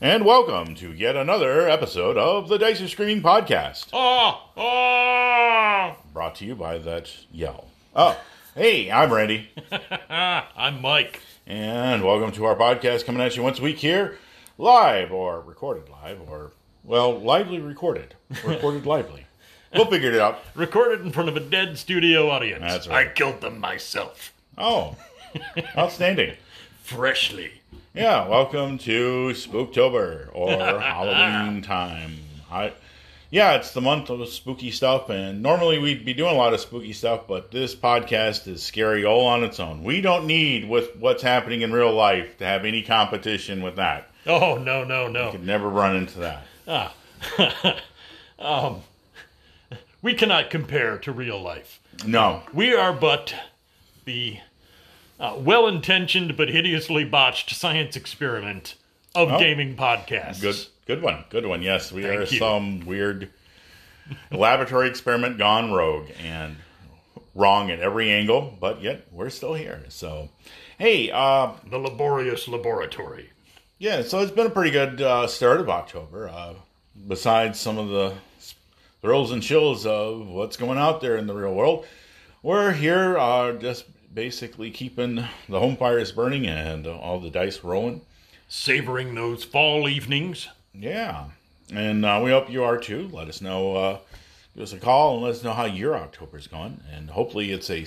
And welcome to yet another episode of the Dice are Screaming podcast, Oh, oh! brought to you by that yell. Oh, hey, I'm Randy, I'm Mike. and welcome to our podcast coming at you once a week here, live or recorded live, or, well, lively recorded. Recorded lively. We'll figure it out. Recorded in front of a dead studio audience. That's right. I killed them myself. Oh, outstanding. Freshly. Yeah, welcome to Spooktober or Halloween time. I, yeah, it's the month of spooky stuff, and normally we'd be doing a lot of spooky stuff, but this podcast is scary all on its own. We don't need with what's happening in real life to have any competition with that. Oh, no, no, no. Could never run into that. Ah, Um We cannot compare to real life. No, We are but the uh, well intentioned but hideously botched science experiment of Oh. gaming podcasts. good, good one, good one. Yes, we Thank are you. some weird laboratory experiment gone rogue and wrong at every angle, but yet we're still here. So, hey, uh, The laborious laboratory. Yeah, so it's been a pretty good uh, start of October. Uh, besides some of the thrills and chills of what's going out there in the real world, we're here uh, just basically keeping the home fires burning and all the dice rolling. Savoring those fall evenings. Yeah, and uh, we hope you are too. Let us know. Uh, give us a call and let us know how your October's gone, and hopefully it's a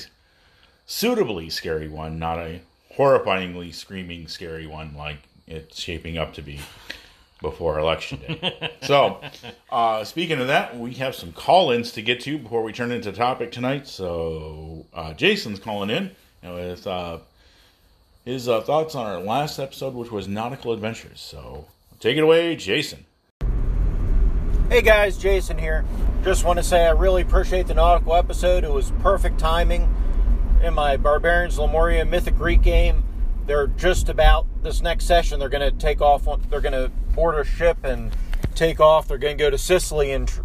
suitably scary one, not a horrifyingly screaming scary one like it's shaping up to be before election day. so, uh, speaking of that, we have some call-ins to get to before we turn into topic tonight. So, uh, Jason's calling in with uh, his uh, thoughts on our last episode, which was nautical adventures. So, take it away, Jason. Hey guys, Jason here. Just want to say I really appreciate the nautical episode. It was perfect timing. In my Barbarians Lemuria Mythic Greek game, they're just about this next session. They're going to take off. On, they're going to board a ship and take off. They're going to go to Sicily and tr-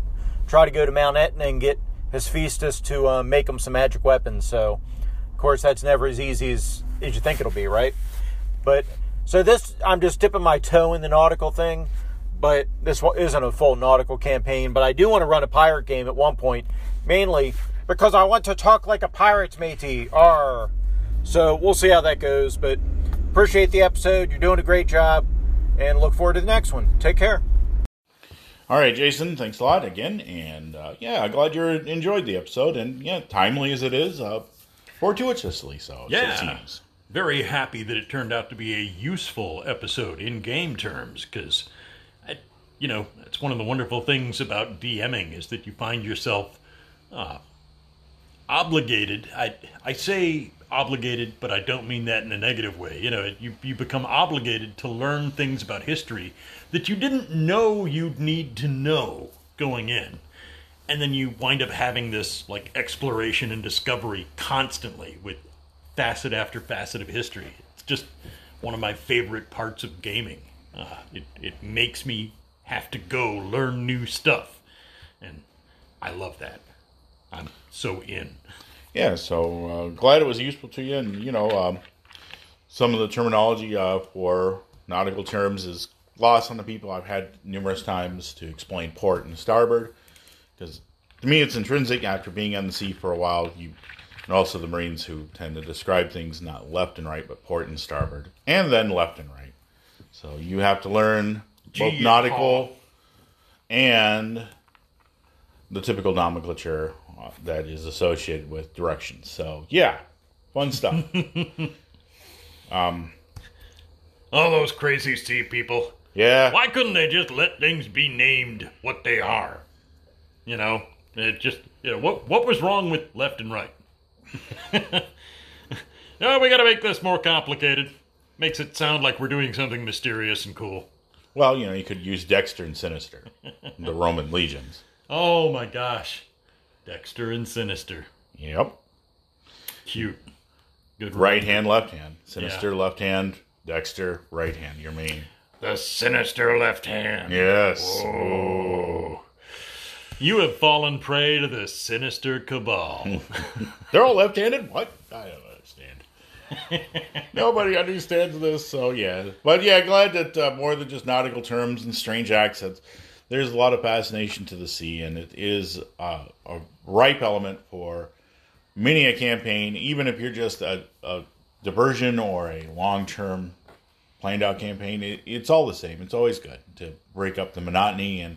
try to go to Mount Etna and get Hephaestus to uh, make them some magic weapons. So, of course, that's never as easy as, as you think it'll be, right? But so this, I'm just dipping my toe in the nautical thing. But this isn't a full nautical campaign. But I do want to run a pirate game at one point, mainly because I want to talk like a pirate, matey. R. So we'll see how that goes. But appreciate the episode. You're doing a great job, and look forward to the next one. Take care. All right, Jason, thanks a lot again. And uh, yeah, glad you enjoyed the episode. And yeah, timely as it is, uh, fortuitously so. so it Yeah. seems. Very happy that it turned out to be a useful episode in game terms because, you know, it's one of the wonderful things about DMing is that you find yourself uh, obligated. I I say obligated, but I don't mean that in a negative way. You know, you you become obligated to learn things about history that you didn't know you'd need to know going in. And then you wind up having this like exploration and discovery constantly with facet after facet of history. It's just one of my favorite parts of gaming. Uh, it it makes me have to go learn new stuff, and I love that. I'm so in. Yeah, so uh, glad it was useful to you. And, you know, um, some of the terminology uh, for nautical terms is lost on the people. I've had numerous times to explain port and starboard because to me it's intrinsic after being on the sea for a while. You and also the Marines who tend to describe things not left and right, but port and starboard, and then left and right. So you have to learn both Gee, nautical and the typical nomenclature that is associated with directions. So yeah, fun stuff. um, All those crazy sea people. yeah, Why couldn't they just let things be named what they are? You know, it just you know, what what was wrong with left and right? no, we got to make this more complicated. Makes it sound like we're doing something mysterious and cool. Well, you know, you could use Dexter and Sinister, the Roman legions. Oh my gosh, Dexter and Sinister, Yep. cute. Good Right hand, left hand. Sinister, left hand. Dexter, right hand. Your main. The sinister left hand. Yes. Oh. You have fallen prey to the sinister cabal. They're all left handed? What? I don't understand. Nobody understands this, so yeah. But yeah, glad that uh, more than just nautical terms and strange accents, there's a lot of fascination to the sea, and it is uh, a ripe element for many a campaign, even if you're just a, a diversion or a long term planned out campaign. It, it's all the same. It's always good to break up the monotony, and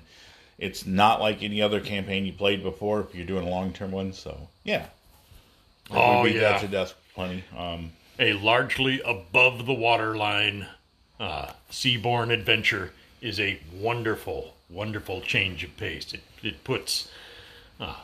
it's not like any other campaign you played before if you're doing a long term one. So yeah, Oh, we beat yeah. that to death plenty. Um, a largely above the waterline uh, seaborne adventure is a wonderful, wonderful change of pace. It, it puts, uh,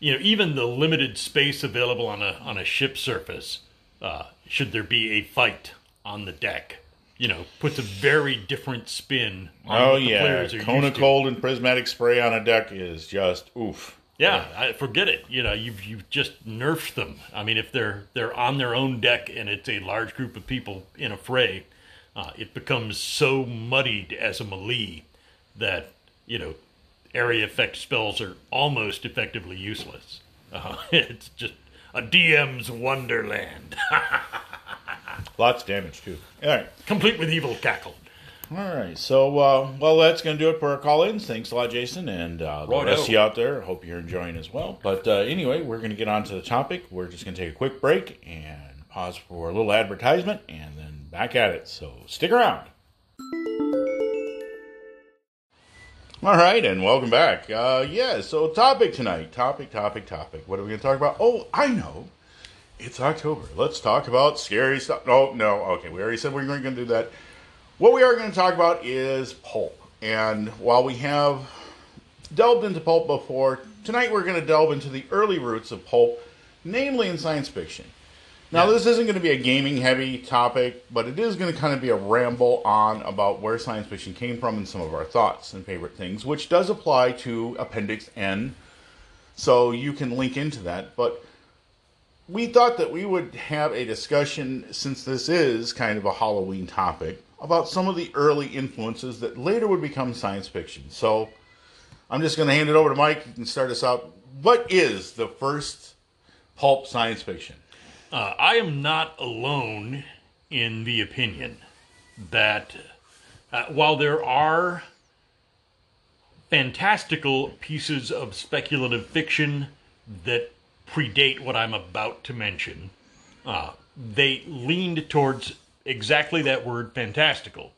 you know, even the limited space available on a on a ship surface, uh, should there be a fight on the deck, you know, puts a very different spin. on Oh yeah, players are cone of cold and prismatic spray on a deck is just oof. Yeah, I forget it. You know, you've you've just nerfed them. I mean, if they're they're on their own deck and it's a large group of people in a fray, uh, it becomes so muddied as a melee that you know area effect spells are almost effectively useless. Uh, it's just a DM's wonderland, Lots of damage too. All right, complete with evil cackle. all right. So uh, well, that's gonna do it for our call-ins. Thanks a lot, Jason, and uh, the Righto. rest of you out there. Hope you're enjoying as well. But uh, anyway, we're gonna get on to the topic. We're just gonna take a quick break and pause for a little advertisement, and then back at it. So stick around. All right, and welcome back. Uh, yeah, so topic tonight. Topic, topic, topic. What are we going to talk about? Oh, I know. It's October. Let's talk about scary stuff. Oh, no, okay, we already said we weren't going to do that. What we are going to talk about is pulp. And while we have delved into pulp before, tonight we're going to delve into the early roots of pulp, namely in science fiction. Now, this isn't going to be a gaming heavy topic, but it is going to kind of be a ramble on about where science fiction came from and some of our thoughts and favorite things, which does apply to Appendix N. So you can link into that. But we thought that we would have a discussion, since this is kind of a Halloween topic, about some of the early influences that later would become science fiction. So I'm just going to hand it over to Mike. You can start us out. What is the first pulp science fiction? Uh, I am not alone in the opinion that uh, while there are fantastical pieces of speculative fiction that predate what I'm about to mention, uh, they leaned towards exactly that word fantastical.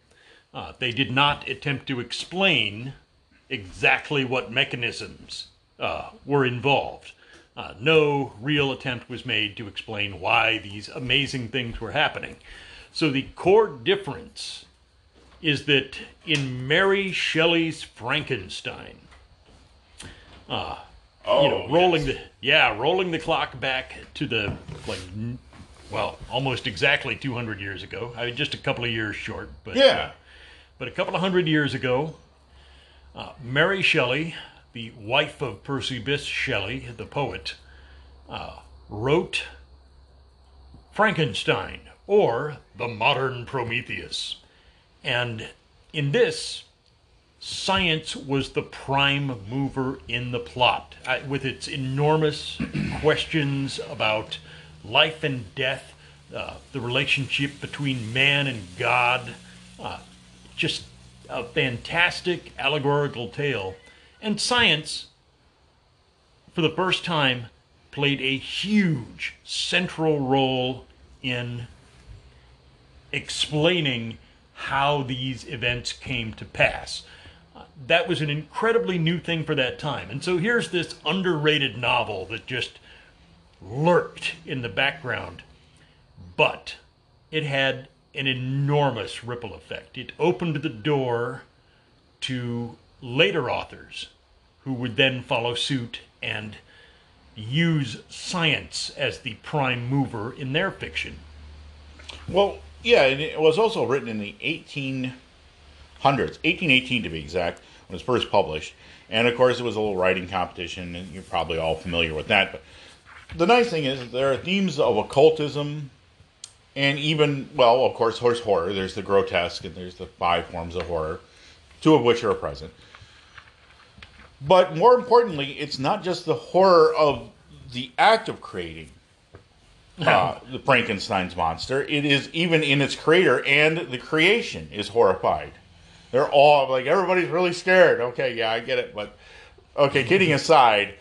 Uh, they did not attempt to explain exactly what mechanisms uh, were involved. Uh, no real attempt was made to explain why these amazing things were happening. So the core difference is that in Mary Shelley's Frankenstein, Oh, you know, rolling the yeah, rolling the clock back to the like, n- well, almost exactly 200 years ago. I mean, just a couple of years short, but uh, Yeah. but a couple of hundred years ago, uh, Mary Shelley, the wife of Percy Bysshe Shelley, the poet, uh, wrote Frankenstein, or the modern Prometheus. And in this, science was the prime mover in the plot, uh, with its enormous questions about life and death, uh, the relationship between man and God, uh, just a fantastic allegorical tale. And science, for the first time, played a huge central role in explaining how these events came to pass. That was an incredibly new thing for that time. And so here's this underrated novel that just lurked in the background, but it had an enormous ripple effect. It opened the door to later authors who would then follow suit and use science as the prime mover in their fiction. Well, yeah, and it was also written in the 1800s, 1818 to be exact, when it was first published. And of course, it was a little writing competition, and you're probably all familiar with that. But the nice thing is, there are themes of occultism, and even, well, of course, horse horror. There's the grotesque, and there's the five forms of horror, two of which are present. But more importantly, it's not just the horror of the act of creating uh, the Frankenstein's monster. It is even in its creator, and the creation is horrified. They're all like everybody's really scared. Okay, yeah, I get it, but okay, kidding aside,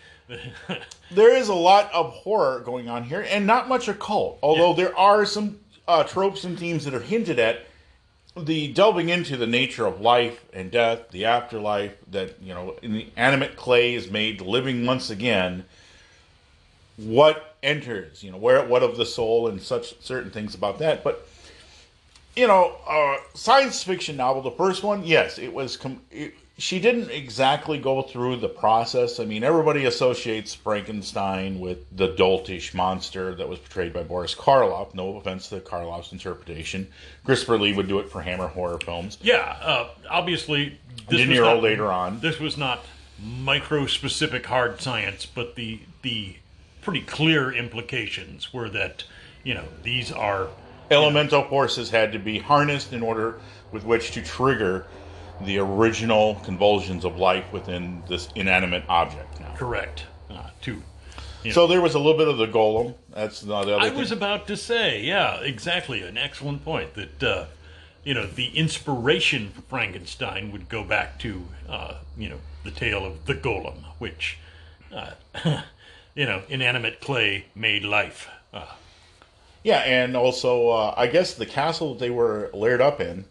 there is a lot of horror going on here, and not much occult. Although there are some uh, tropes and themes that are hinted at. The delving into the nature of life and death, the afterlife, that you know, in the animate clay is made living once again. What enters, you know, where what of the soul and such certain things about that, but you know, uh, science fiction novel, the first one, yes, it was. Com- it, she didn't exactly go through the process. I mean, everybody associates Frankenstein with the doltish monster that was portrayed by Boris Karloff. No offense to Karloff's interpretation. Christopher Lee would do it for Hammer horror films. Yeah, uh, obviously, this De Niro later on. This was not micro-specific hard science, but the the pretty clear implications were that you know these are elemental forces had to be harnessed in order with which to trigger the original convulsions of life within this inanimate object. Now. Correct. Uh, to so there was a little bit of the golem. That's the other. I thing. was about to say, yeah, exactly. An excellent point. That uh, you know the inspiration for Frankenstein would go back to uh, you know the tale of the golem, which uh, you know inanimate clay made life. Uh, yeah, and also uh, I guess the castle that they were layered up in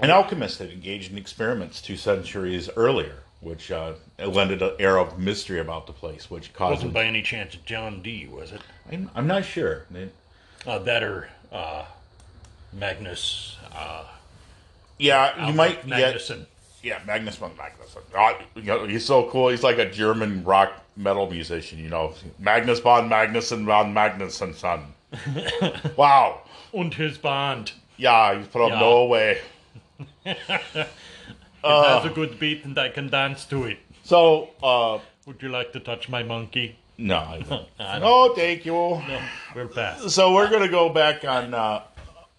an alchemist had engaged in experiments two centuries earlier, which uh, lended an air of mystery about the place, which caused. Wasn't by any chance John Dee, was it? I'm, I'm not sure. Uh, that or uh, Magnus. Uh, yeah, you might. Magnusson. Yeah, Magnus von Magnusson. Oh, you know, he's so cool. He's like a German rock metal musician, you know. Magnus von Magnusson von Magnusson son. wow. Und his band. Yeah, he's from yeah. Norway. It uh, has a good beat and I can dance to it. So, uh, would you like to touch my monkey? No, I don't. I don't. Oh, thank you. No, we're past. So we're gonna go back on uh,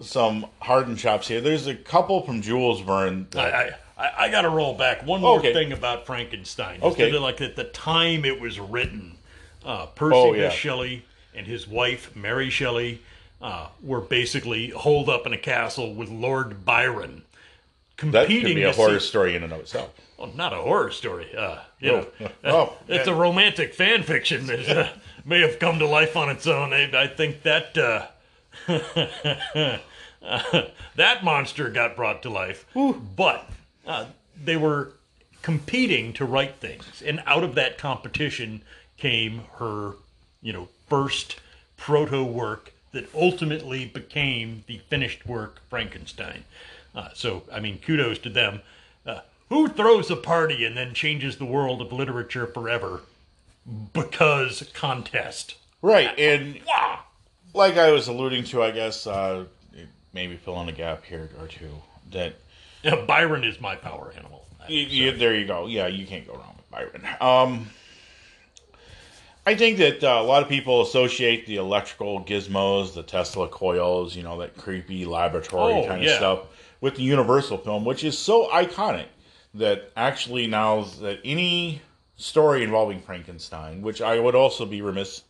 some hardened chops here. There's a couple from Jules Verne. That... I, I, I got to roll back one more okay. thing about Frankenstein. Okay, like at the time it was written, uh, Percy oh, yeah. Shelley and his wife Mary Shelley uh, were basically holed up in a castle with Lord Byron competing. That could be a horror see, story in and of itself. Well, not a horror story. Uh, you oh. know, oh, it's a romantic fan fiction that uh, may have come to life on its own. I, I think that uh, that monster got brought to life, Ooh. but uh, they were competing to write things, and out of that competition came her, you know, first proto work that ultimately became the finished work Frankenstein. Uh, so, I mean, kudos to them. Uh, who throws a party and then changes the world of literature forever because contest? Right, and like I was alluding to, I guess uh, maybe fill in a gap here or two. That yeah, Byron is my power animal. You, you, there you go. Yeah, you can't go wrong with Byron. Um, I think that uh, a lot of people associate the electrical gizmos, the Tesla coils, you know, that creepy laboratory oh, kind of stuff with the Universal film, which is so iconic that actually now that any story involving Frankenstein, which I would also be remiss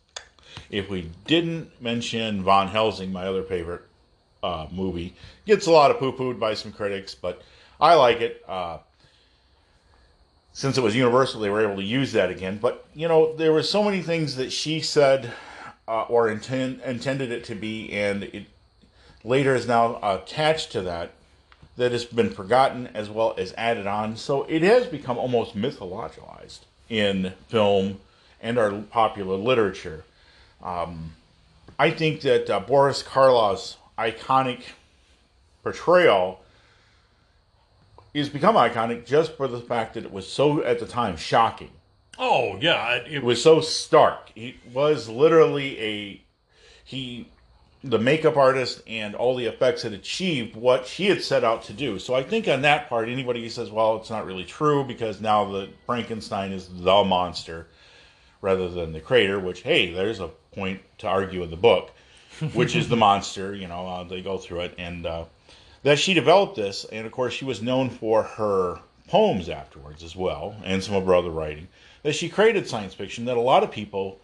if we didn't mention Van Helsing, my other favorite uh, movie, gets a lot of poo pooed by some critics, but I like it. Uh, since it was Universal, they were able to use that again. But you know, there were so many things that she said uh, or intend, intended it to be, and it later is now attached to that that has been forgotten as well as added on. So it has become almost mythologized in film and our popular literature. Um, I think that uh, Boris Karloff's iconic portrayal is become iconic just for the fact that it was so at the time shocking. Oh yeah, it, it was so stark. He was literally a he the makeup artist and all the effects had achieved what she had set out to do. So I think on that part, anybody who says, well, it's not really true because now the Frankenstein is the monster rather than the creator, which, hey, there's a point to argue in the book, which is the monster, you know, uh, they go through it. And uh, that she developed this, and of course, she was known for her poems afterwards as well, and some of her other writing, that she created science fiction that a lot of people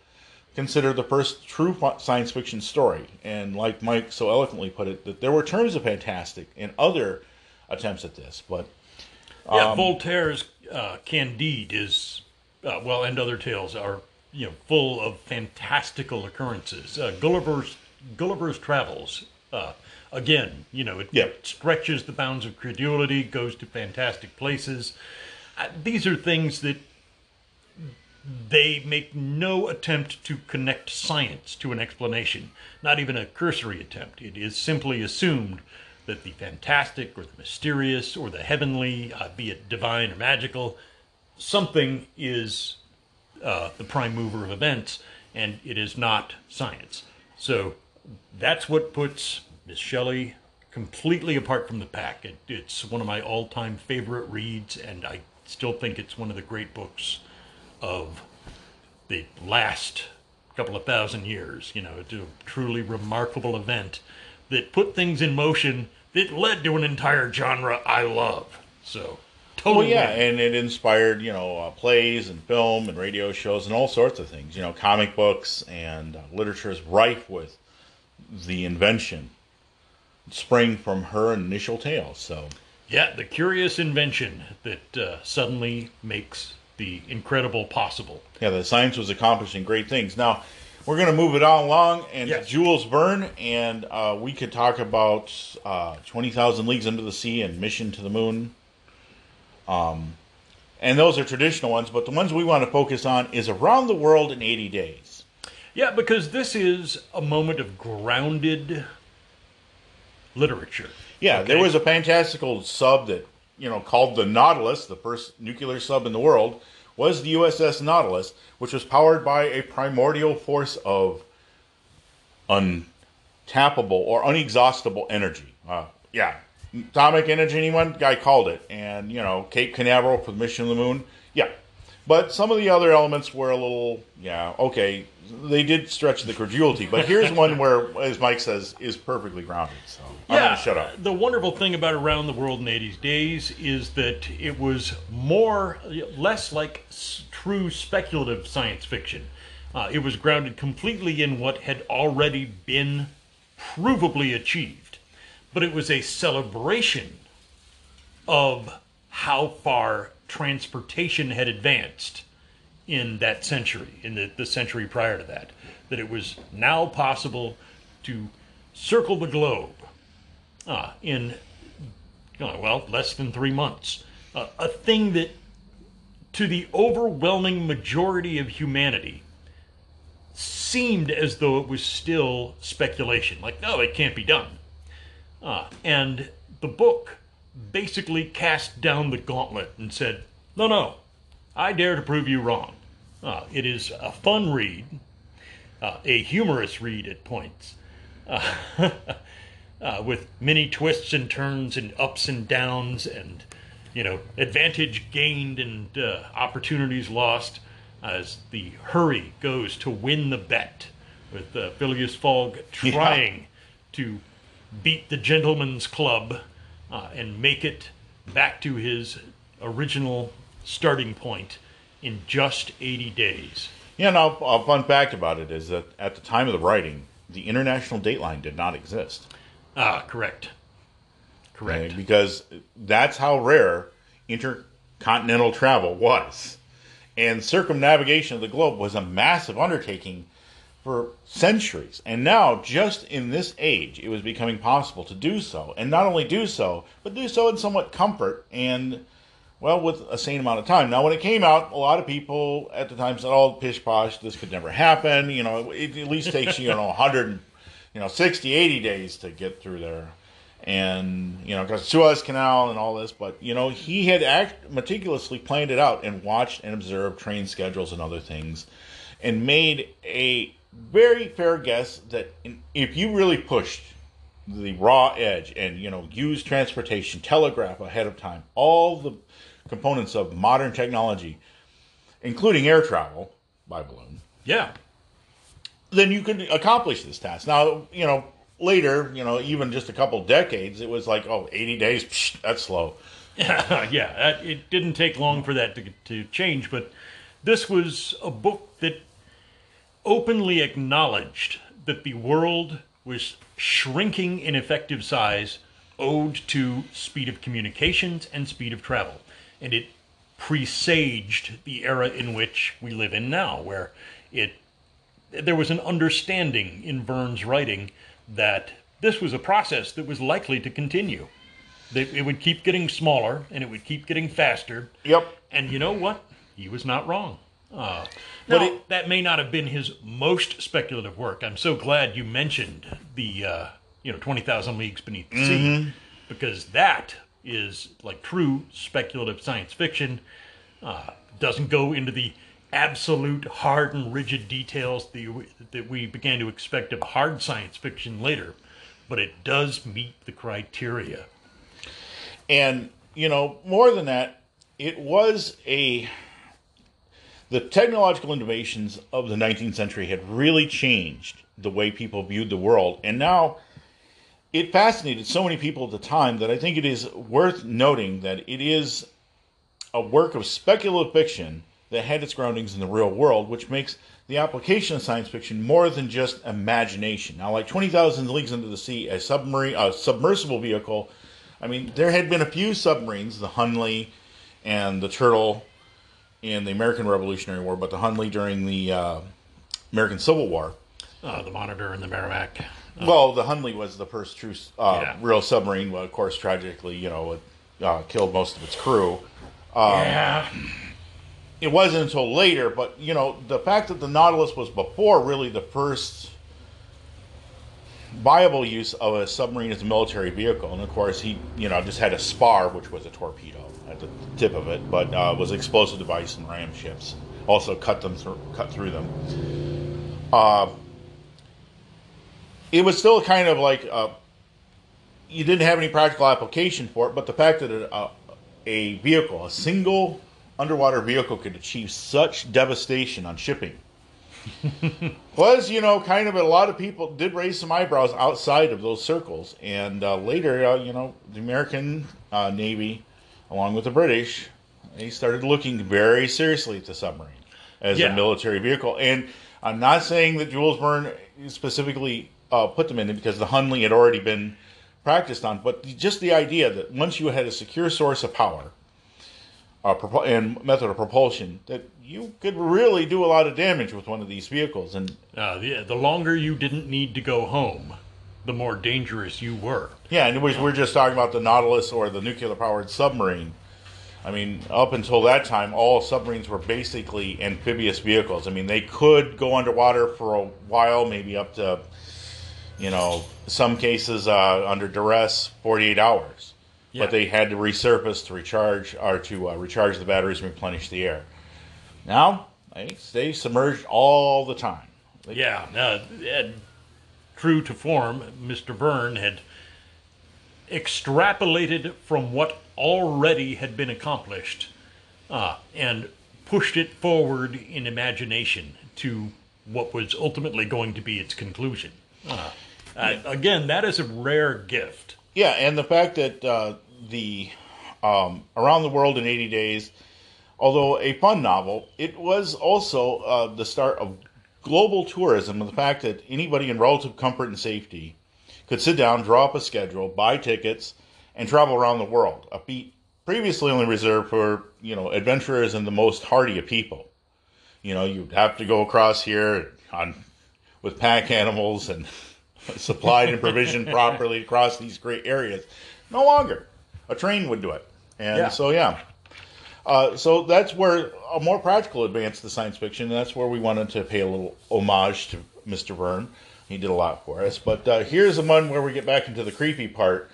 considered the first true science fiction story. And like Mike so eloquently put it, that there were terms of fantastic in other attempts at this, but Yeah, Voltaire's uh, Candide is uh, well, and other tales are you know full of fantastical occurrences. Uh, Gulliver's Gulliver's Travels. Uh, again, you know, it Yeah. stretches the bounds of credulity, goes to fantastic places. Uh, these are things that they make no attempt to connect science to an explanation, not even a cursory attempt. It is simply assumed that the fantastic or the mysterious or the heavenly, uh, be it divine or magical, something is uh, the prime mover of events, and it is not science. So that's what puts Miss Shelley completely apart from the pack. It, it's one of my all-time favorite reads, and I still think it's one of the great books of the last couple of thousand years. You know, it's a truly remarkable event that put things in motion that led to an entire genre I love. So, totally. Well, yeah, win. and it inspired you know uh, plays and film and radio shows and all sorts of things. You know, comic books and uh, literature is rife with the invention spring from her initial tale. So Yeah, the curious invention that uh, suddenly makes the incredible possible. yeah, the science was accomplishing great things. Now we're going to move it on along and Yes. Jules Verne, and uh, we could talk about uh, Twenty Thousand Leagues Under the Sea and Mission to the Moon. Um, and those are traditional ones, but the ones we want to focus on is Around the World in 80 Days. Yeah, because this is a moment of grounded literature. Yeah, there was a fantastical sub that you know called the Nautilus, the first nuclear sub in the world, was the USS Nautilus, which was powered by a primordial force of untappable or unexhaustible energy. Uh, yeah, atomic energy. Anyone guy called it, and you know Cape Canaveral for the mission to the moon. Yeah, but some of the other elements were a little yeah okay. They did stretch the credulity, but here's one where, as Mike says, is perfectly grounded. So I'm yeah, gonna shut up. The wonderful thing about Around the World in 80 Days is that it was more, less like true speculative science fiction. Uh, it was grounded completely in what had already been provably achieved. But it was a celebration of how far transportation had advanced in that century, in the, the century prior to that, that it was now possible to circle the globe uh, in, well, less than three months. Uh, a thing that, to the overwhelming majority of humanity, seemed as though it was still speculation. Like, no, it can't be done. Uh, and the book basically cast down the gauntlet and said, no, no, I dare to prove you wrong. Uh, it is a fun read, uh, a humorous read at points, uh, uh, with many twists and turns and ups and downs and, you know, advantage gained and uh, opportunities lost as the hurry goes to win the bet with uh, Phileas Fogg trying to beat the gentleman's club uh, and make it back to his original starting point in just 80 days. Yeah, now a fun fact about it is that at the time of the writing, the international dateline did not exist. Ah, correct. Correct. Because that's how rare intercontinental travel was. And circumnavigation of the globe was a massive undertaking for centuries. And now, just in this age, it was becoming possible to do so. And not only do so, but do so in somewhat comfort and, well, with a sane amount of time. Now, when it came out, a lot of people at the time said, oh, pish posh, this could never happen. You know, it at least takes, you know, 100, you know, 60, 80 days to get through there. And, you know, because Suez Canal and all this, but, you know, he had act- meticulously planned it out and watched and observed train schedules and other things and made a very fair guess that in, if you really pushed the raw edge and you know use transportation telegraph ahead of time all the components of modern technology including air travel by balloon Yeah. then you could accomplish this task now you know later you know even just a couple decades it was like oh 80 days psh, that's slow yeah, that- it didn't take long for that to, to change, but this was a book that openly acknowledged that the world was shrinking in effective size owed to speed of communications and speed of travel. And it presaged the era in which we live in now, where it there was an understanding in Verne's writing that this was a process that was likely to continue. That it would keep getting smaller and it would keep getting faster. Yep. And you know what? He was not wrong. Uh, But it- that may not have been his most speculative work. I'm so glad you mentioned the uh, you know Twenty Thousand Leagues Beneath the Sea because that is like true speculative science fiction. Uh, doesn't go into the absolute hard and rigid details that, you, that we began to expect of hard science fiction later, but it does meet the criteria. And, you know, more than that, it was a. The technological innovations of the 19th century had really changed the way people viewed the world. And now it fascinated so many people at the time that I think it is worth noting that it is a work of speculative fiction that had its groundings in the real world, which makes the application of science fiction more than just imagination. Now, like 20,000 Leagues Under the Sea, a submarine, a submersible vehicle, I mean, there had been a few submarines, the Hunley and the Turtle in the American Revolutionary War, but the Hunley during the uh, American Civil War. Uh, the Monitor and the Merrimack. Well, the Hunley was the first true uh, Yeah. real submarine. Well, of course, tragically, you know, it uh, killed most of its crew. yeah. It wasn't until later, but you know, the fact that the Nautilus was before really the first viable use of a submarine as a military vehicle, and of course, he you know just had a spar, which was a torpedo at the tip of it, but uh, was explosive device and ram ships. Also, cut them through, cut through them. Uh, it was still kind of like uh, you didn't have any practical application for it, but the fact that it, uh, a vehicle, a single underwater vehicle, could achieve such devastation on shipping was, you know, kind of a lot of people did raise some eyebrows outside of those circles. And uh, later, uh, you know, the American uh, Navy, along with the British, they started looking very seriously at the submarine as Yeah. a military vehicle. And I'm not saying that Jules Verne specifically uh, put them in it because the Hunley had already been practiced on, but just the idea that once you had a secure source of power uh, and method of propulsion, that you could really do a lot of damage with one of these vehicles. And Uh, the, the longer you didn't need to go home, the more dangerous you were. yeah, and was, we're just talking about the Nautilus or the nuclear powered submarine. I mean, up until that time, all submarines were basically amphibious vehicles. I mean, they could go underwater for a while, maybe up to, you know, some cases uh, under duress, 48 hours. Yeah. But they had to resurface to recharge or to uh, recharge the batteries and replenish the air. Now, they stay submerged all the time. They- Yeah, and true to form, Mr. Verne had extrapolated from what already had been accomplished uh, and pushed it forward in imagination to what was ultimately going to be its conclusion. Uh, uh, again, that is a rare gift. Yeah, and the fact that uh, the um, Around the World in 80 Days, although a fun novel, it was also uh, the start of global tourism and the fact that anybody in relative comfort and safety could sit down, draw up a schedule, buy tickets, and travel around the world. A feat previously only reserved for, you know, adventurers and the most hardy of people. You know, you'd have to go across here on with pack animals and supplied and provisioned properly across these great areas. No longer. A train would do it. And Yeah. so, yeah. Uh, so that's where a more practical advance to science fiction. And that's where we wanted to pay a little homage to Mr. Verne. He did a lot for us. But uh, here's the one where we get back into the creepy part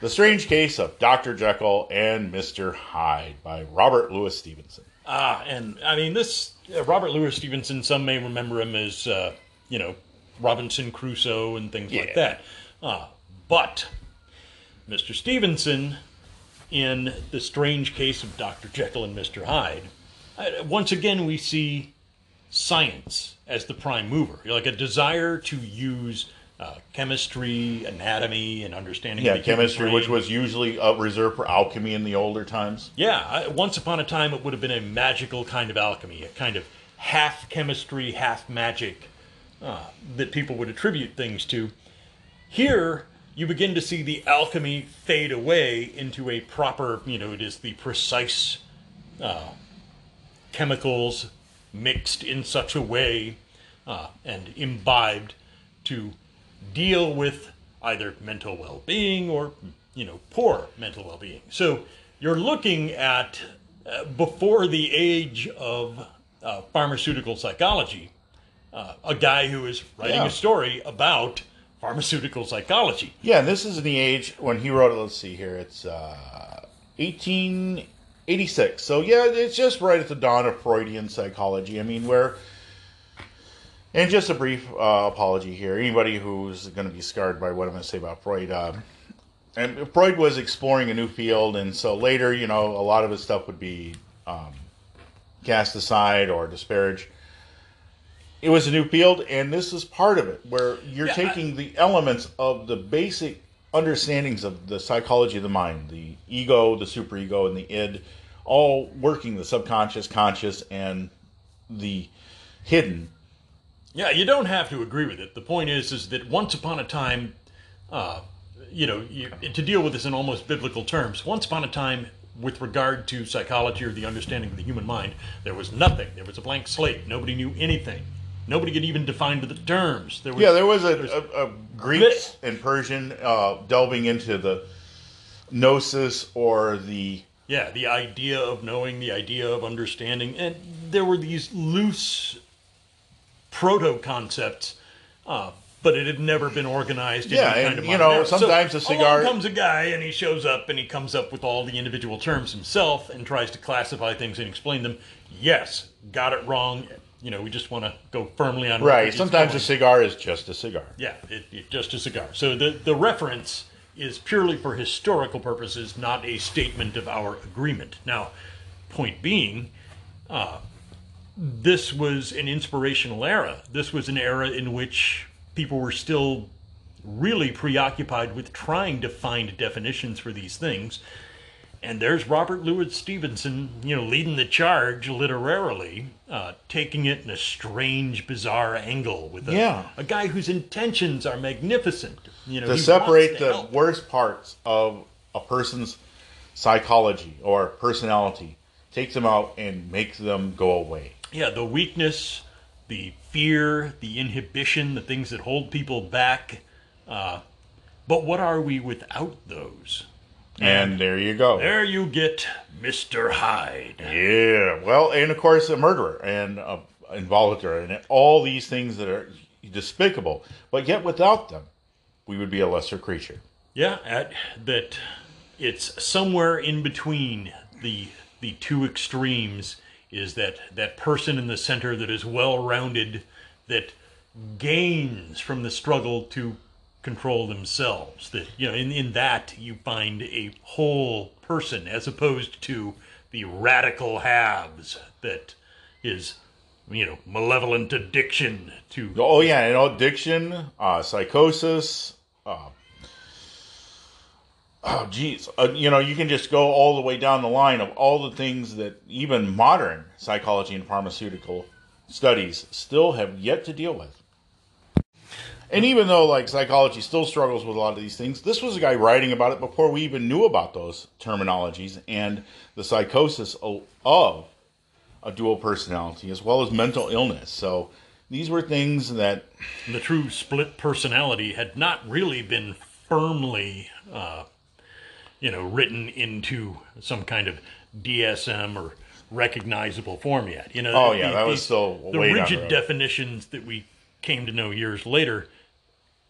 The Strange Case of Dr. Jekyll and Mr. Hyde by Robert Louis Stevenson. Ah, and I mean this uh, Robert Louis Stevenson. Some may remember him as uh, you know Robinson Crusoe and things like that. Ah, but Mr. Stevenson, in the strange case of Dr. Jekyll and Mr. Hyde, uh, once again we see science as the prime mover, like a desire to use. Uh, chemistry, anatomy, and understanding. Yeah, of the human chemistry, which was usually uh, reserved for alchemy in the older times. Yeah, once upon a time it would have been a magical kind of alchemy, a kind of half chemistry, half magic uh, that people would attribute things to. Here, you begin to see the alchemy fade away into a proper, you know, it is the precise uh, chemicals mixed in such a way uh, and imbibed to deal with either mental well-being or you know poor mental well-being so you're looking at uh, before the age of uh, pharmaceutical psychology uh, a guy who is writing Yeah. a story about pharmaceutical psychology Yeah, and this is in the age when he wrote it. Let's see here. It's uh, 1886. So, yeah, it's just right at the dawn of Freudian psychology. I mean, where. And just a brief uh, apology here. Anybody who's going to be scarred by what I'm going to say about Freud. Um, and Freud was exploring a new field, and so later, you know, a lot of his stuff would be um, cast aside or disparaged. It was a new field, and this is part of it, where you're Yeah, I- taking the elements of the basic understandings of the psychology of the mind, the ego, the superego, and the id, all working the subconscious, conscious, and the hidden. Yeah, you don't have to agree with it. The point is, is that once upon a time, uh, you know, you, to deal with this in almost biblical terms, once upon a time, with regard to psychology or the understanding of the human mind, there was nothing. There was a blank slate. Nobody knew anything. Nobody could even define the terms. There was, Yeah, there was a, a, a Greeks and Persian uh, delving into the gnosis or the Yeah, the idea of knowing, the idea of understanding, and there were these loose proto concepts, uh, but it had never been organized. In Yeah, and, kind of you know, sometimes so a cigar- Along comes a guy, and he shows up, and he comes up with all the individual terms himself, and tries to classify things and explain them. Yes, got it wrong. You know, we just want to go firmly on right. Sometimes a cigar is just a cigar. Yeah, it, it, just a cigar. So the, the reference is purely for historical purposes, not a statement of our agreement. Now, point being, uh, this was an inspirational era. This was an era in which people were still really preoccupied with trying to find definitions for these things. And there's Robert Louis Stevenson, you know, leading the charge literarily, uh, taking it in a strange, bizarre angle with a, Yeah. a guy whose intentions are magnificent. You know, to separate to the help. worst parts of a person's psychology or personality, take them out and make them go away. Yeah, the weakness, the fear, the inhibition, the things that hold people back. Uh, but what are we without those? And there you go. There you get Mr. Hyde. Yeah. Well, and of course, a murderer and a involuntary and all these things that are despicable. But yet, without them, we would be a lesser creature. Yeah, at, that it's somewhere in between the the two extremes is that that person in the center that is well rounded that gains from the struggle to control themselves that you know in, in that you find a whole person as opposed to the radical halves that is you know malevolent addiction to Oh yeah, and addiction, uh, psychosis. Uh, oh geez, uh, you know you can just go all the way down the line of all the things that even modern psychology and pharmaceutical studies still have yet to deal with. And even though like psychology still struggles with a lot of these things, this was a guy writing about it before we even knew about those terminologies and the psychosis of a dual personality as well as mental illness. So these were things that the true split personality had not really been firmly, uh, you know, written into some kind of DSM or recognizable form yet. You know, Oh, yeah, that was still the the rigid definitions that we came to know years later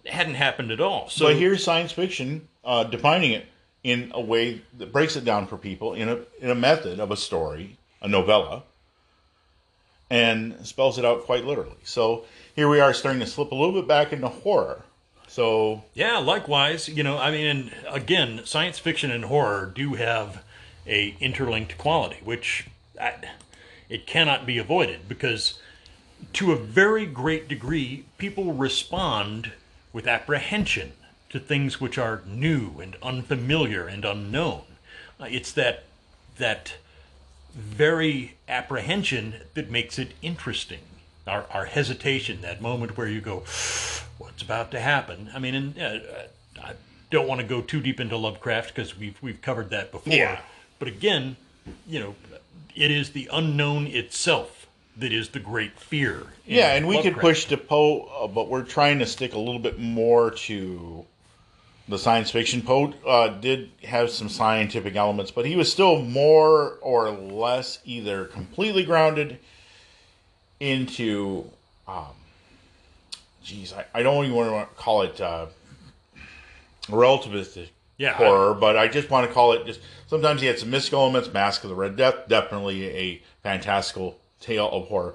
hadn't happened at all. So but here's science fiction uh, defining it in a way that breaks it down for people in a in a method of a story, a novella, and spells it out quite literally. So here we are starting to slip a little bit back into horror. So Yeah, likewise. You know, I mean, again, science fiction and horror do have a interlinked quality, which I, it cannot be avoided because, to a very great degree, people respond with apprehension to things which are new and unfamiliar and unknown. Uh, it's that that very apprehension that makes it interesting. Our, our hesitation, that moment where you go, what's about to happen? I mean, and, uh, I don't want to go too deep into Lovecraft because we've, we've covered that before. Yeah. But again, you know, it is the unknown itself that is the great fear. Yeah, and we could push to Poe, uh, but we're trying to stick a little bit more to the science fiction. Poe uh, did have some scientific elements, but he was still more or less either completely grounded into, um, geez, I, I don't even want to call it uh, relativistic Yeah, I- horror, but I just want to call it just. Sometimes he had some mystical elements. Mask of the Red Death, definitely a fantastical tale of horror.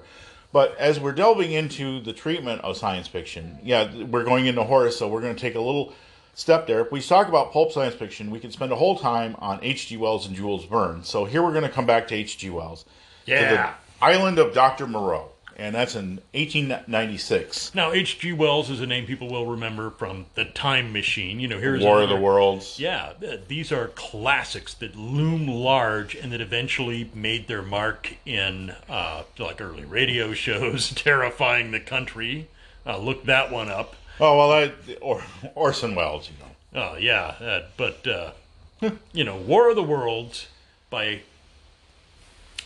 But as we're delving into the treatment of science fiction, yeah, we're going into horror, so we're going to take a little step there. If we talk about pulp science fiction, we could spend a whole time on H.G. Wells and Jules Verne. So here we're going to come back to H.G. Wells. To Yeah. the Island of Dr. Moreau, and that's in 1896. Now, H.G. Wells is a name people will remember from The Time Machine. You know, here's War of the Worlds. Yeah, these are classics that loom large and that eventually made their mark in uh, like early radio shows, terrifying the country. Uh, look that one up. Oh well, I, or, Orson Welles, you know. Oh yeah, uh, but uh, you know, War of the Worlds by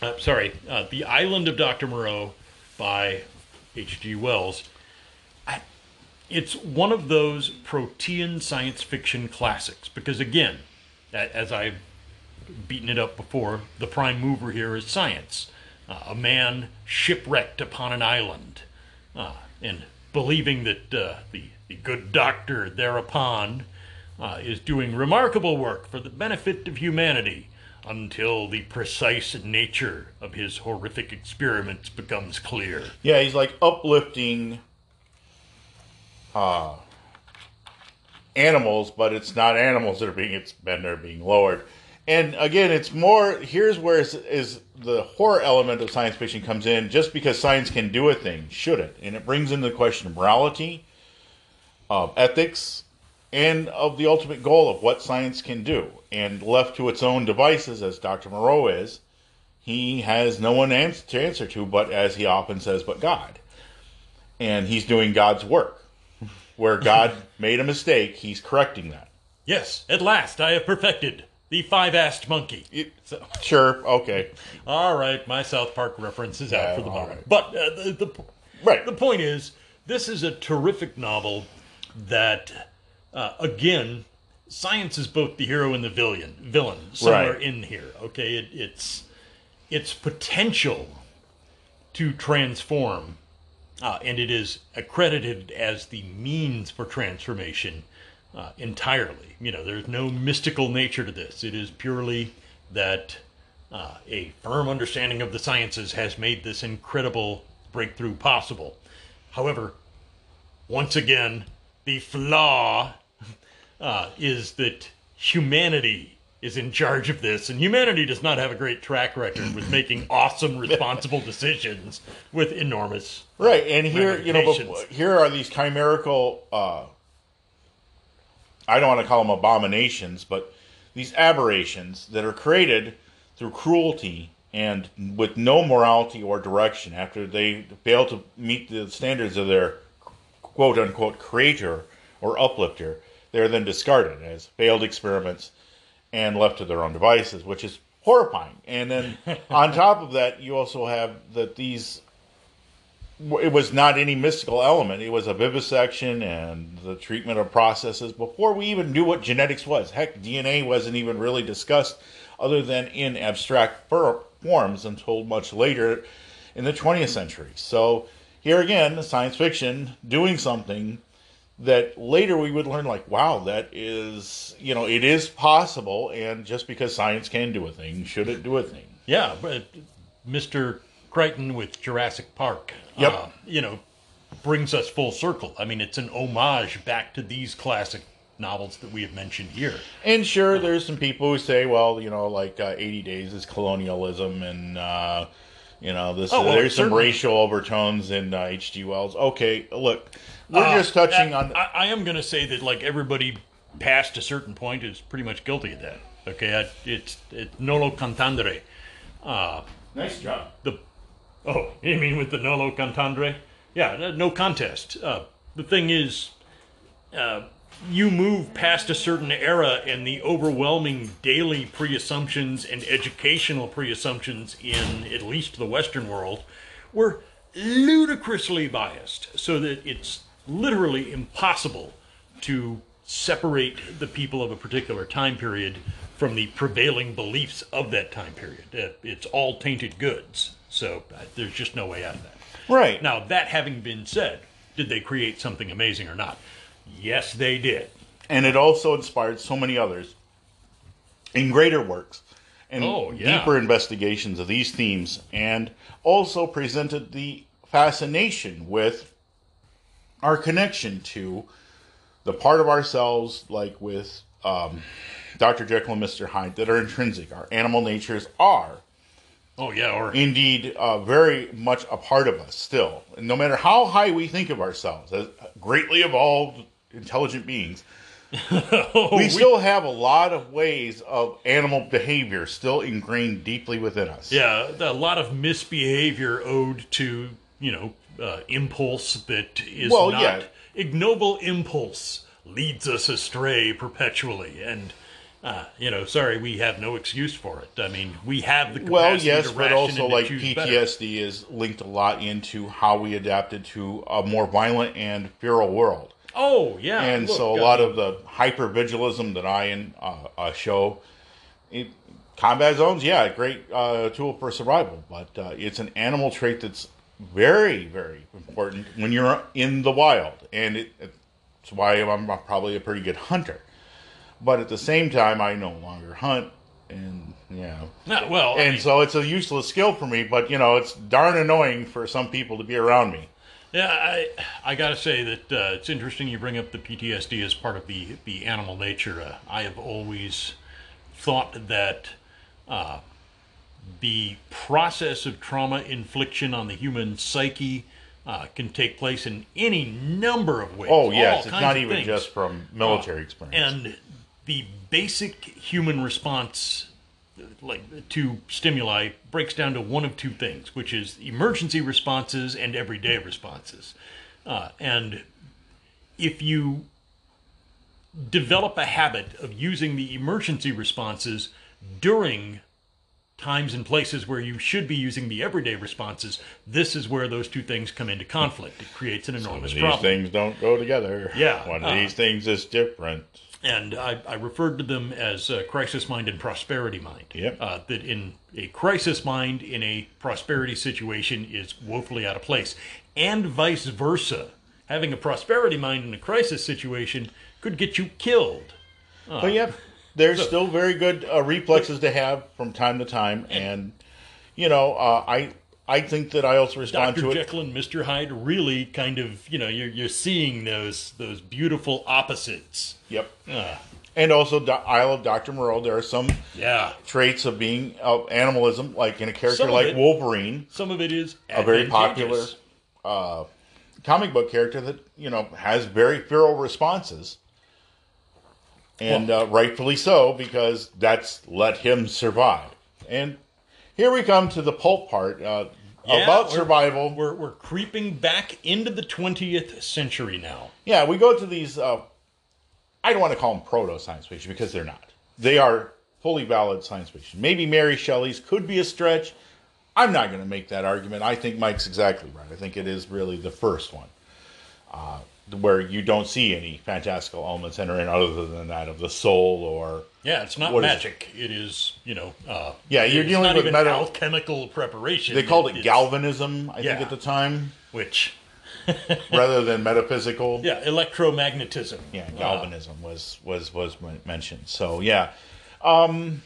uh, sorry, uh, The Island of Dr. Moreau by H.G. Wells. It's one of those protean science fiction classics because again, as I've beaten it up before, the prime mover here is science. Uh, a man shipwrecked upon an island, uh, and believing that uh, the, the good doctor thereupon uh, is doing remarkable work for the benefit of humanity until the precise nature of his horrific experiments becomes clear. Yeah, he's like uplifting uh animals, but it's not animals that are being it's men that are being lowered. And again, it's more here's where is, is the horror element of science fiction comes in. Just because science can do a thing, should it? And it brings in the question of morality, of ethics, and of the ultimate goal of what science can do. And left to its own devices, as Dr. Moreau is, he has no one ans- to answer to, but as he often says, but God. And he's doing God's work. Where God made a mistake, he's correcting that. Yes, at last I have perfected the five-assed monkey. It- So, Sure, okay. all right, my South Park reference is out Yeah, for the moment. right. But uh, the, the Right. the point is, this is a terrific novel that, uh, again, science is both the hero and the villain. Villain somewhere Right. in here. Okay, it, it's its potential to transform, uh, and it is accredited as the means for transformation uh, entirely. You know, there's no mystical nature to this. It is purely that uh, a firm understanding of the sciences has made this incredible breakthrough possible. However, once again, the flaw uh, is that humanity is in charge of this, and humanity does not have a great track record with making awesome, responsible decisions with enormous. Right, and here you know here are these chimerical. Uh, I don't want to call them abominations, but these aberrations that are created through cruelty and with no morality or direction. After they fail to meet the standards of their quote unquote creator or uplifter, they are then discarded as failed experiments and left to their own devices, which is horrifying. And then on top of that, you also have that these it was not any mystical element. It was a vivisection and the treatment of processes before we even knew what genetics was. Heck, DNA wasn't even really discussed other than in abstract forms until much later in the 20th century. So here again, science fiction doing something that later we would learn like, wow, that is, you know, it is possible. And just because science can do a thing, should it do a thing? Yeah, but Mr. Crichton with Jurassic Park, Yep. uh, you know, brings us full circle. I mean, it's an homage back to these classic novels that we have mentioned here. And sure, there's some people who say, well, you know, like uh, 80 Days is colonialism, and uh, you know, this Oh, well, there's some certainly. racial overtones in uh, H.G. Wells. Okay, look, we're Uh, just touching I, on. I, I am going to say that like everybody past a certain point is pretty much guilty of that. Okay, I, it's it's nolo contendere. Nice job. the oh you mean with the nolo contandre yeah no- no contest uh, the thing is uh, you move past a certain era and the overwhelming daily pre-assumptions and educational pre-assumptions in at least the western world were ludicrously biased so that it's literally impossible to separate the people of a particular time period from the prevailing beliefs of that time period. Uh, It's all tainted goods. So uh, there's just no way out of that. Right. Now, that having been said, did they create something amazing or not? Yes, they did. and it also inspired so many others in greater works and Oh, yeah. deeper investigations of these themes, and also presented the fascination with our connection to the part of ourselves, like with um, Dr. Jekyll and Mr. Hyde, that are intrinsic. Our animal natures are Oh, yeah, or indeed uh, very much a part of us still. And no matter how high we think of ourselves as greatly evolved, intelligent beings, we still have a lot of ways of animal behavior still ingrained deeply within us. Yeah, a lot of misbehavior owed to, you know, uh, impulse that is Well, not yeah. ignoble impulse leads us astray perpetually and uh, you know, sorry, we have no excuse for it. I mean, we have the capacity Well, yes, to but also like choose better. PTSD is linked a lot into how we adapted to a more violent and feral world. Oh, yeah. and look, so a lot of the hypervigilism that I and uh, uh, show, it, combat zones, yeah, great uh, tool for survival, but uh, it's an animal trait that's very, very important when you're in the wild, and it, it's why I'm probably a pretty good hunter. But at the same time, I no longer hunt, and yeah, no, well, I and mean, so it's a useless skill for me. But you know, it's darn annoying for some people to be around me. Yeah, I I gotta say that uh, it's interesting you bring up the PTSD as part of the the animal nature. Uh, I have always thought that uh, the process of trauma infliction on the human psyche uh, can take place in any number of ways. Oh yes, it's not even things. just from military experience. And the basic human response, like to stimuli, breaks down to one of two things, which is emergency responses and everyday responses. Uh, and if you develop a habit of using the emergency responses during times and places where you should be using the everyday responses, this is where those two things come into conflict. It creates an enormous problem. these problem. things don't go together. Yeah, one uh, of these things is different. and I, I referred to them as uh, crisis mind and prosperity mind. Yep. Uh, that in a crisis mind in a prosperity situation is woefully out of place, and vice versa. Having a prosperity mind in a crisis situation could get you killed. But yeah, there's still very good uh, reflexes to have from time to time, and you know, uh, I I think that I also respond Dr. to it. Jekyll and Mr. Hyde really kind of, you know, you're, you're seeing those those beautiful opposites. Yep. Uh, And also, Do- Isle of Doctor Moreau. There are some yeah. traits of being of animalism, like in a character like it- Wolverine, Some of it is a very popular uh, comic book character that you know has very feral responses, and uh, rightfully so because that's let him survive. And here we come to the pulp part uh, Yeah, about we're- survival. We're, we're creeping back into the 20th century now. Yeah, we go to these. Uh, I don't want to call them proto science fiction because they're not. They are fully valid science fiction. Maybe Mary Shelley's could be a stretch. I'm not going to make that argument. I think Mike's exactly right. I think it is really the first one uh, where you don't see any fantastical elements enter in other than that of the soul or. Yeah, it's not What is- magic. It is, you know. Uh, Yeah, you're dealing with even meta- alchemical preparation. They called it galvanism, I Yeah. think, at the time, which rather than metaphysical. yeah, electromagnetism. yeah Uh, galvanism was was was mentioned so yeah um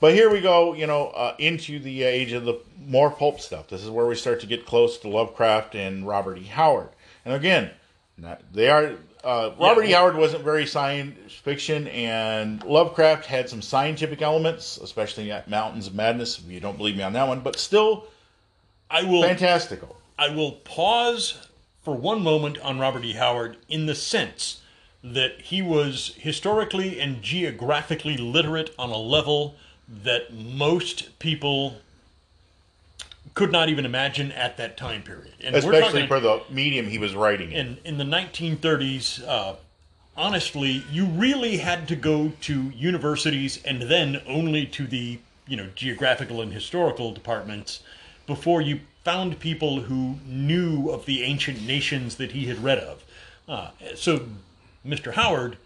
but here we go you know uh, into the age of the more pulp stuff this is where we start to get close to lovecraft and robert e howard and again not, they are uh, robert e howard wasn't very science fiction and lovecraft had some scientific elements especially at mountains of madness if you don't believe me on that one but still I will. fantastical I will pause for one moment on Robert E. Howard in the sense that he was historically and geographically literate on a level that most people could not even imagine at that time period. And Especially talking- for the medium he was writing in. in in the 1930s, uh, honestly, you really had to go to universities and then only to the you know geographical and historical departments before you found people who knew of the ancient nations that he had read of. Uh, so, Mr. Howard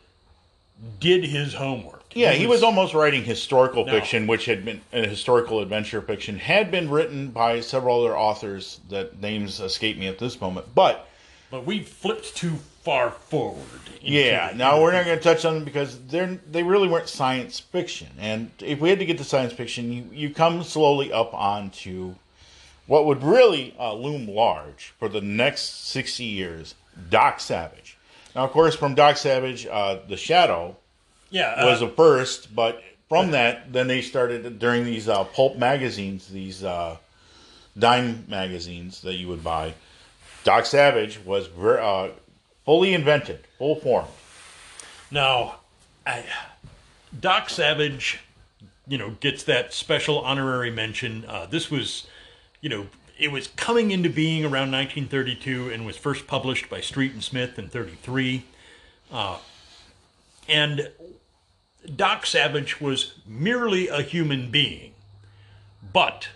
did his homework. Yeah, he was almost writing historical fiction, which had been a historical adventure fiction, had been written by several other authors that names escape me at this moment. But but we flipped too far forward. yeah, the- now we're not going to touch on them because they're they really weren't science fiction. And if we had to get to science fiction, you you come slowly up onto what would really uh, loom large for the next sixty years: Doc Savage. Now, of course, from Doc Savage, uh, The Shadow yeah uh, was a first, but from that, then they started during these uh, pulp magazines, these uh, dime magazines that you would buy. Doc Savage was ver- uh, fully invented, full formed. Now, I, Doc Savage, you know, gets that special honorary mention. Uh, this was, you know, it was coming into being around 1932 and was first published by Street and Smith in 33. Uh, and Doc Savage was merely a human being, but,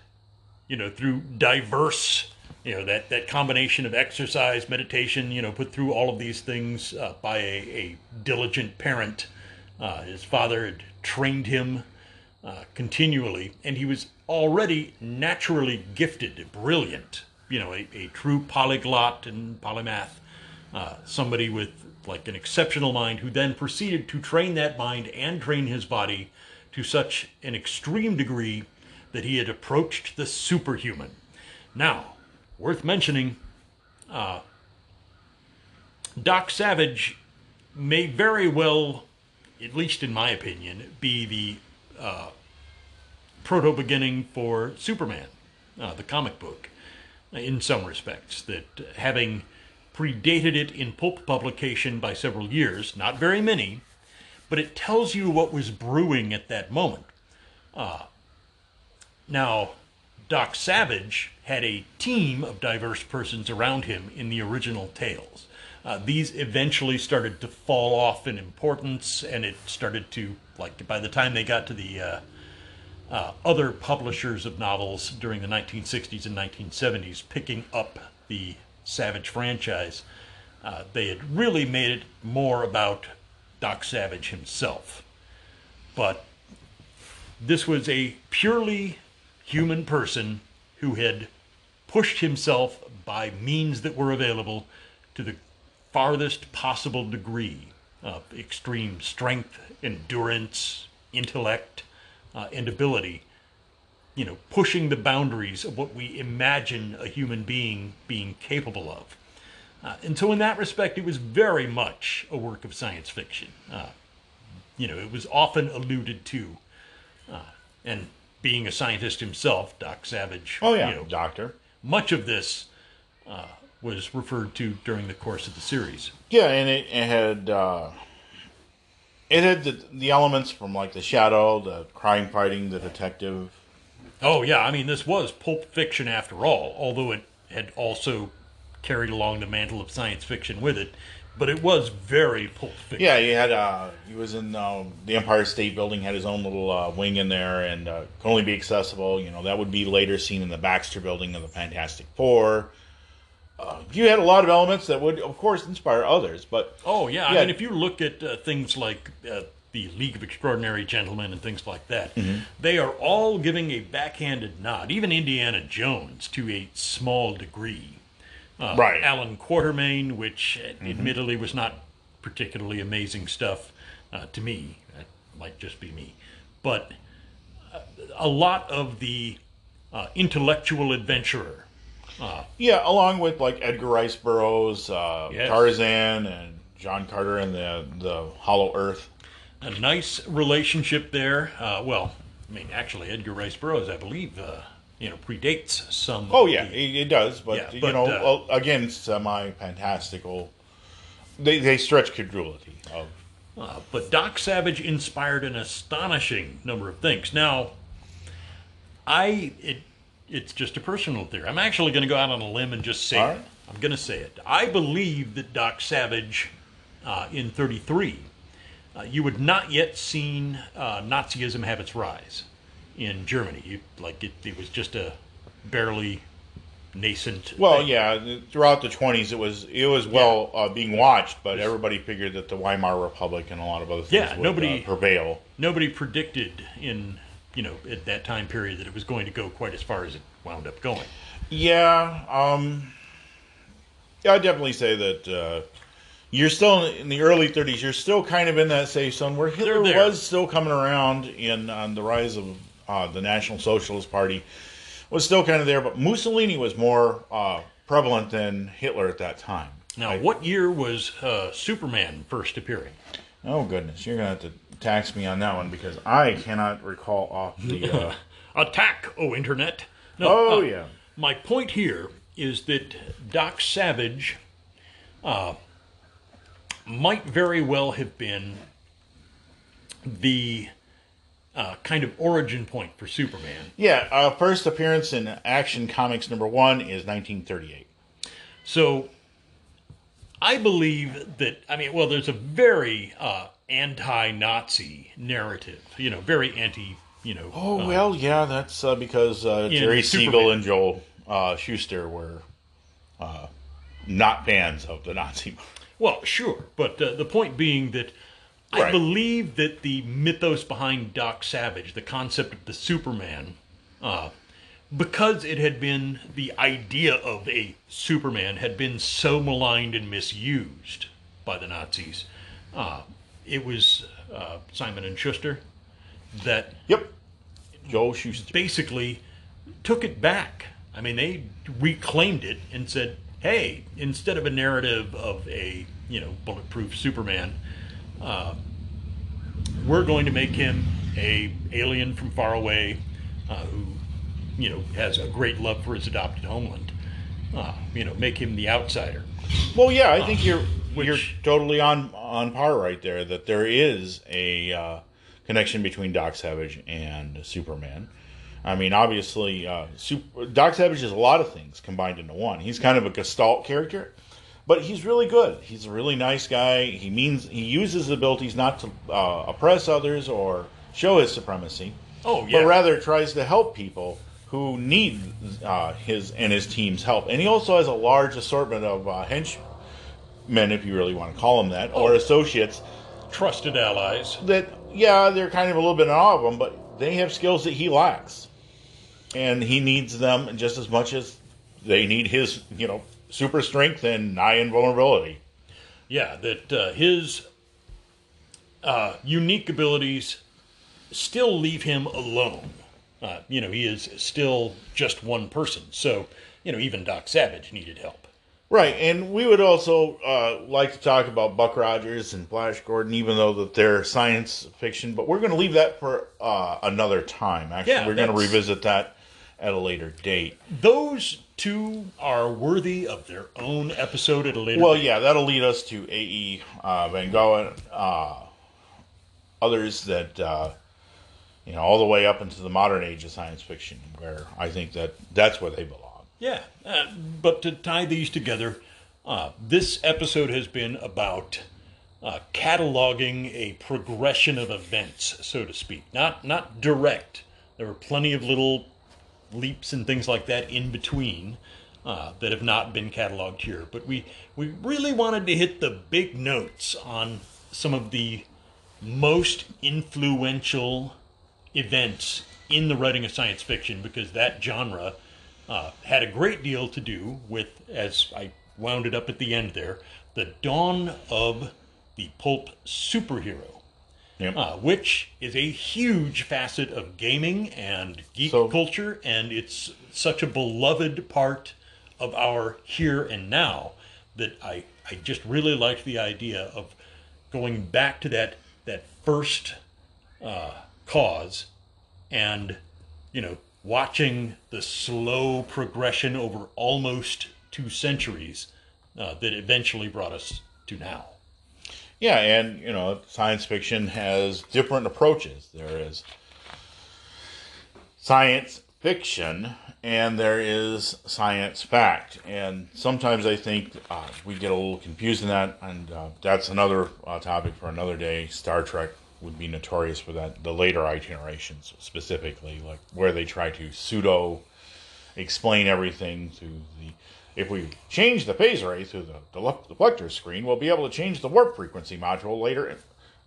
you know, through diverse you know that that combination of exercise meditation you know put through all of these things uh, by a, a diligent parent uh, his father had trained him uh, continually and he was already naturally gifted brilliant you know a, a true polyglot and polymath uh, somebody with like an exceptional mind who then proceeded to train that mind and train his body to such an extreme degree that he had approached the superhuman now worth mentioning, uh, Doc Savage may very well, at least in my opinion, be the uh, proto beginning for Superman, uh, the comic book, in some respects. That having predated it in pulp publication by several years, not very many, but it tells you what was brewing at that moment. Uh, now, Doc Savage had a team of diverse persons around him in the original tales. Uh, these eventually started to fall off in importance, and it started to, like, by the time they got to the uh, uh, other publishers of novels during the 1960s and 1970s picking up the Savage franchise, uh, they had really made it more about Doc Savage himself. But this was a purely human person who had pushed himself by means that were available to the farthest possible degree of extreme strength, endurance, intellect, uh, and ability. You know, pushing the boundaries of what we imagine a human being being capable of. Uh, and so, in that respect, it was very much a work of science fiction. Uh, you know, it was often alluded to. Uh, and being a scientist himself, Doc Savage. Oh yeah, you know, doctor. much of this uh, was referred to during the course of the series. Yeah, and it, it had uh, it had the, the elements from like the shadow, the crime fighting, the detective. Oh yeah, I mean this was pulp fiction after all, although it had also carried along the mantle of science fiction with it. But it was very pulp fiction. Yeah, he had uh, he was in um, the Empire State Building, had his own little uh, wing in there, and uh, could only be accessible. You know that would be later seen in the Baxter Building of the Fantastic Four. Uh, you had a lot of elements that would, of course, inspire others, but Oh yeah, Yeah. I mean if you look at uh, things like uh, the League of Extraordinary Gentlemen and things like that, Mm-hmm. they are all giving a backhanded nod, even Indiana Jones to a small degree. Uh, Right. Mm-hmm. Alan Quatermain, which uh, admittedly was not particularly amazing stuff uh, to me. That might just be me, but uh, a lot of the uh, intellectual adventurer. yeah, along with like Edgar Rice Burroughs, uh, Yes. Tarzan, and John Carter and the the Hollow Earth. A nice relationship there. Uh, well, I mean, actually, Edgar Rice Burroughs, I believe, uh, you know, predates some. Oh yeah, the- it, it does, but, Yeah, you know, uh, again, semi fantastical. They they stretch credulity of Uh, but Doc Savage inspired an astonishing number of things. Now, I it it's just a personal theory. I'm actually going to go out on a limb and just say All it. I'm going to say it. I believe that Doc Savage uh, in 33, uh, you had not yet seen uh, Nazism have its rise in Germany. You, like it, it was just a barely nascent. Well, thing. yeah, throughout the 20s, it was it was well uh, being watched, but everybody figured that the Weimar Republic and a lot of other things Yeah, would nobody- uh, prevail. nobody predicted in you know at that time period that it was going to go quite as far as it wound up going. Yeah, um, yeah, I'd definitely say that uh, you're still in the early 30s. You're still kind of in that safe zone where Hitler was still coming around in on the rise of uh, the National Socialist Party was still kind of there, but Mussolini was more uh, prevalent than Hitler at that time. Now, what year was uh, Superman first appearing? Oh goodness, you're gonna have to tax me on that one because I cannot recall off the. Uh, Attack, oh internet! No, oh uh, yeah, My point here is that Doc Savage uh, might very well have been the uh, kind of origin point for Superman. yeah. Uh, first appearance in Action Comics number one is 1938. So I believe that, I mean, well, there's a very uh, anti Nazi narrative, you know, very anti, you know. Oh uh, well, yeah, that's uh, because uh, Jerry Siegel and Joel uh, Shuster were uh, not fans of the Nazi. Well, sure, but uh, the point being that I believe that the mythos behind Doc Savage, the concept of the Superman, uh, because it had been the idea of a Superman had been so maligned and misused by the Nazis, uh, it was uh, Simon and Schuster that Yep, Joel Shuster. basically took it back. I mean, they reclaimed it and said, "Hey, instead of a narrative of a you know bulletproof Superman, uh, we're going to make him a alien from far away uh, who you know has a great love for his adopted homeland. Uh, you know, make him the outsider." Well, yeah, I think you're which- you're totally on on par right there. That there is a uh, connection between Doc Savage and Superman. I mean, obviously, uh, Super, Doc Savage is a lot of things combined into one. He's kind of a gestalt character, but he's really good. He's a really nice guy. He means he uses his abilities not to uh, oppress others or show his supremacy, Oh yeah, but rather tries to help people who need uh, his and his team's help. And he also has a large assortment of uh, henchmen, if you really want to call them that, or Oh. associates trusted allies. that, yeah, they're kind of a little bit in awe of him, but they have skills that he lacks. And he needs them just as much as they need his, you know, super strength and nigh invulnerability. Yeah, that uh, his uh, unique abilities still leave him alone. Uh, you know, he is still just one person. So, you know, even Doc Savage needed help. Right, and we would also uh, like to talk about Buck Rogers and Flash Gordon, even though that they're science fiction. But we're going to leave that for uh, another time. Actually, Yeah, we're going to revisit that at a later date. Those two are worthy of their own episode at a later Well, date. yeah, that'll lead us to A.E. Uh, Van Vogt, uh, others that uh, you know, all the way up into the modern age of science fiction, where I think that that's where they belong. Yeah, uh, but to tie these together, uh, this episode has been about uh, cataloging a progression of events, so to speak. Not not direct. There were plenty of little leaps and things like that in between uh, that have not been cataloged here. But we we really wanted to hit the big notes on some of the most influential events in the writing of science fiction because that genre uh, had a great deal to do with, as I wound it up at the end there, the dawn of the pulp superhero, Yep. uh, which is a huge facet of gaming and geek So- culture, and it's such a beloved part of our here and now that I, I just really liked the idea of going back to that that first uh, cause and you know watching the slow progression over almost two centuries uh, that eventually brought us to now Yeah, and you know, science fiction has different approaches. There is science fiction, and there is science fact. And sometimes I think uh, we get a little confused in that, and uh, that's another uh, topic for another day. Star Trek would be notorious for that. The later iterations, specifically, like where they try to pseudo explain everything to the. If we change the phase array through the, deflector screen, we'll be able to change the warp frequency module later.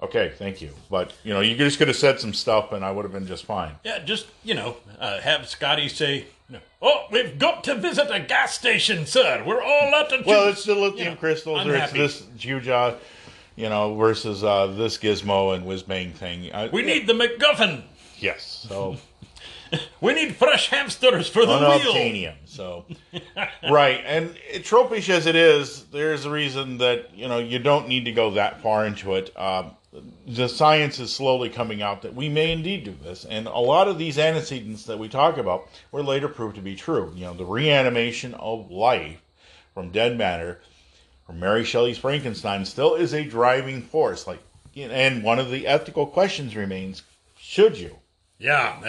Okay, thank you. But you know, you just could have said some stuff, and I would have been just fine. Yeah, just you know, uh, have Scotty say, "Oh, we've got to visit a gas station, sir. We're all out of Well, it's the lithium You know, crystals, or it's this Juja, you know, versus uh, this Gizmo and Whizbang thing. I, We need the MacGuffin. yes, so We need fresh hamsters for the wheel. So right, and tropish as it is, there's a reason that you know you don't need to go that far into it. Um, the science is slowly coming out that we may indeed do this, and a lot of these antecedents that we talk about were later proved to be true. You know, the reanimation of life from dead matter, from Mary Shelley's Frankenstein, still is a driving force. Like, and one of the ethical questions remains: Should you? Yeah,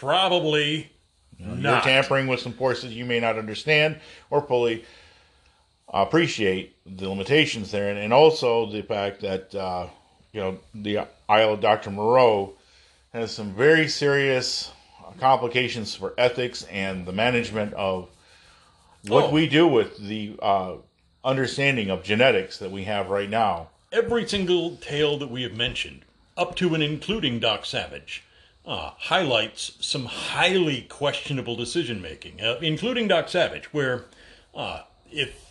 probably You're not. tampering with some forces you may not understand or fully appreciate the limitations there, and, and also the fact that uh, you know the Isle of Dr. Moreau has some very serious complications for ethics and the management of what Oh. we do with the uh, understanding of genetics that we have right now. Every single tale that we have mentioned, up to and including Doc Savage, uh, highlights some highly questionable decision making, uh, including Doc Savage, where uh, if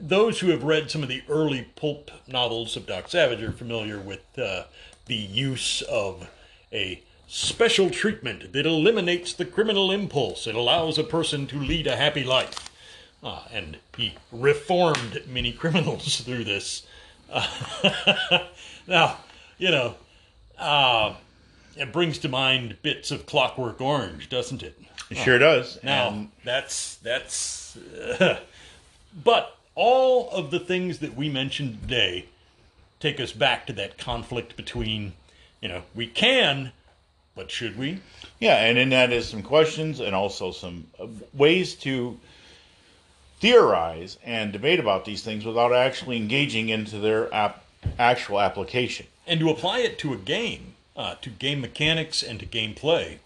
those who have read some of the early pulp novels of Doc Savage are familiar with uh, the use of a special treatment that eliminates the criminal impulse. It allows a person to lead a happy life. Uh, and he reformed many criminals through this. Now, you know, uh, it brings to mind bits of Clockwork Orange, doesn't it? It sure does. Now, And that's that's. but all of the things that we mentioned today take us back to that conflict between, you know, we can, but should we? Yeah, and in that is some questions and also some uh, ways to theorize and debate about these things without actually engaging into their ap- actual application. and to apply it to a game, uh, to game mechanics and to gameplay.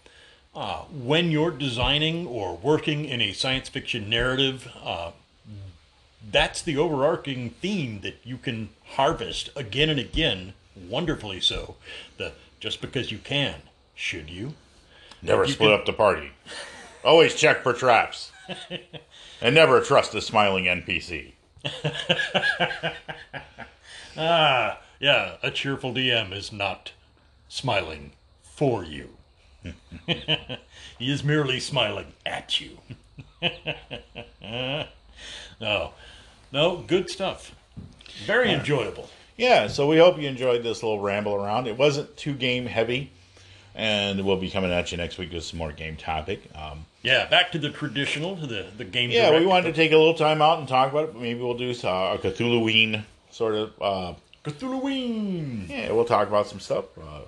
Uh, when you're designing or working in a science fiction narrative, uh, that's the overarching theme that you can harvest again and again, wonderfully so. The just because you can, should you? Never You split can- up the party. Always check for traps. and never trust a smiling NPC. Ah, yeah, a cheerful DM is not smiling for you. he is merely smiling at you. no, no, good stuff. Very enjoyable. Yeah, so we hope you enjoyed this little ramble around. It wasn't too game heavy, and we'll be coming at you next week with some more game topic. Um, Yeah, back to the traditional, to the the game. yeah, we wanted to take a little time out and talk about it. But maybe we'll do uh, a Cthulhuine sort of. Uh, Cthulhuine. yeah, we'll talk about some stuff. Uh,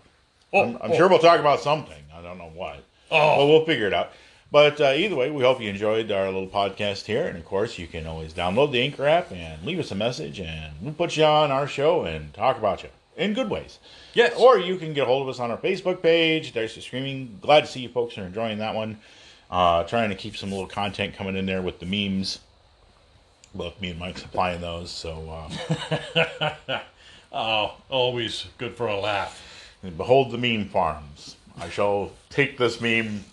Oh, I'm, I'm oh, sure we'll talk about something. I don't know what. Oh. But we'll figure it out. But uh, either way, we hope you enjoyed our little podcast here. And of course, you can always download the Anchor app and leave us a message, and we'll put you on our show and talk about you in good ways. Yes. Or you can get a hold of us on our Facebook page. There's the streaming. Glad to see you folks are enjoying that one. Uh, trying to keep some little content coming in there with the memes. Look, me and Mike supplying those. So uh, Oh, always good for a laugh. And behold the meme farms. I shall take this meme.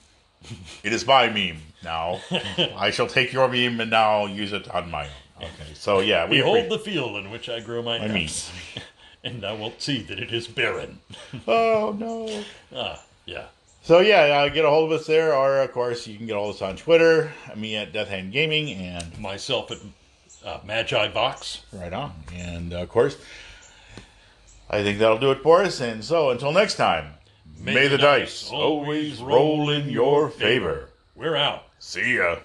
It is my meme now. I shall take your meme and now use it on my own. Okay, so yeah, we Behold the field in which I grow my mean. nuts, and thou wilt see that it is barren. Oh no. Ah, yeah. So yeah, uh, get a hold of us there, or of course you can get all of us on Twitter. Me at Death Hand Gaming, and Myself at uh, Magi Vox. right on. And uh, of course, I think that'll do it for us. And so until next time, may, the dice always roll in your favor. We're out. See ya.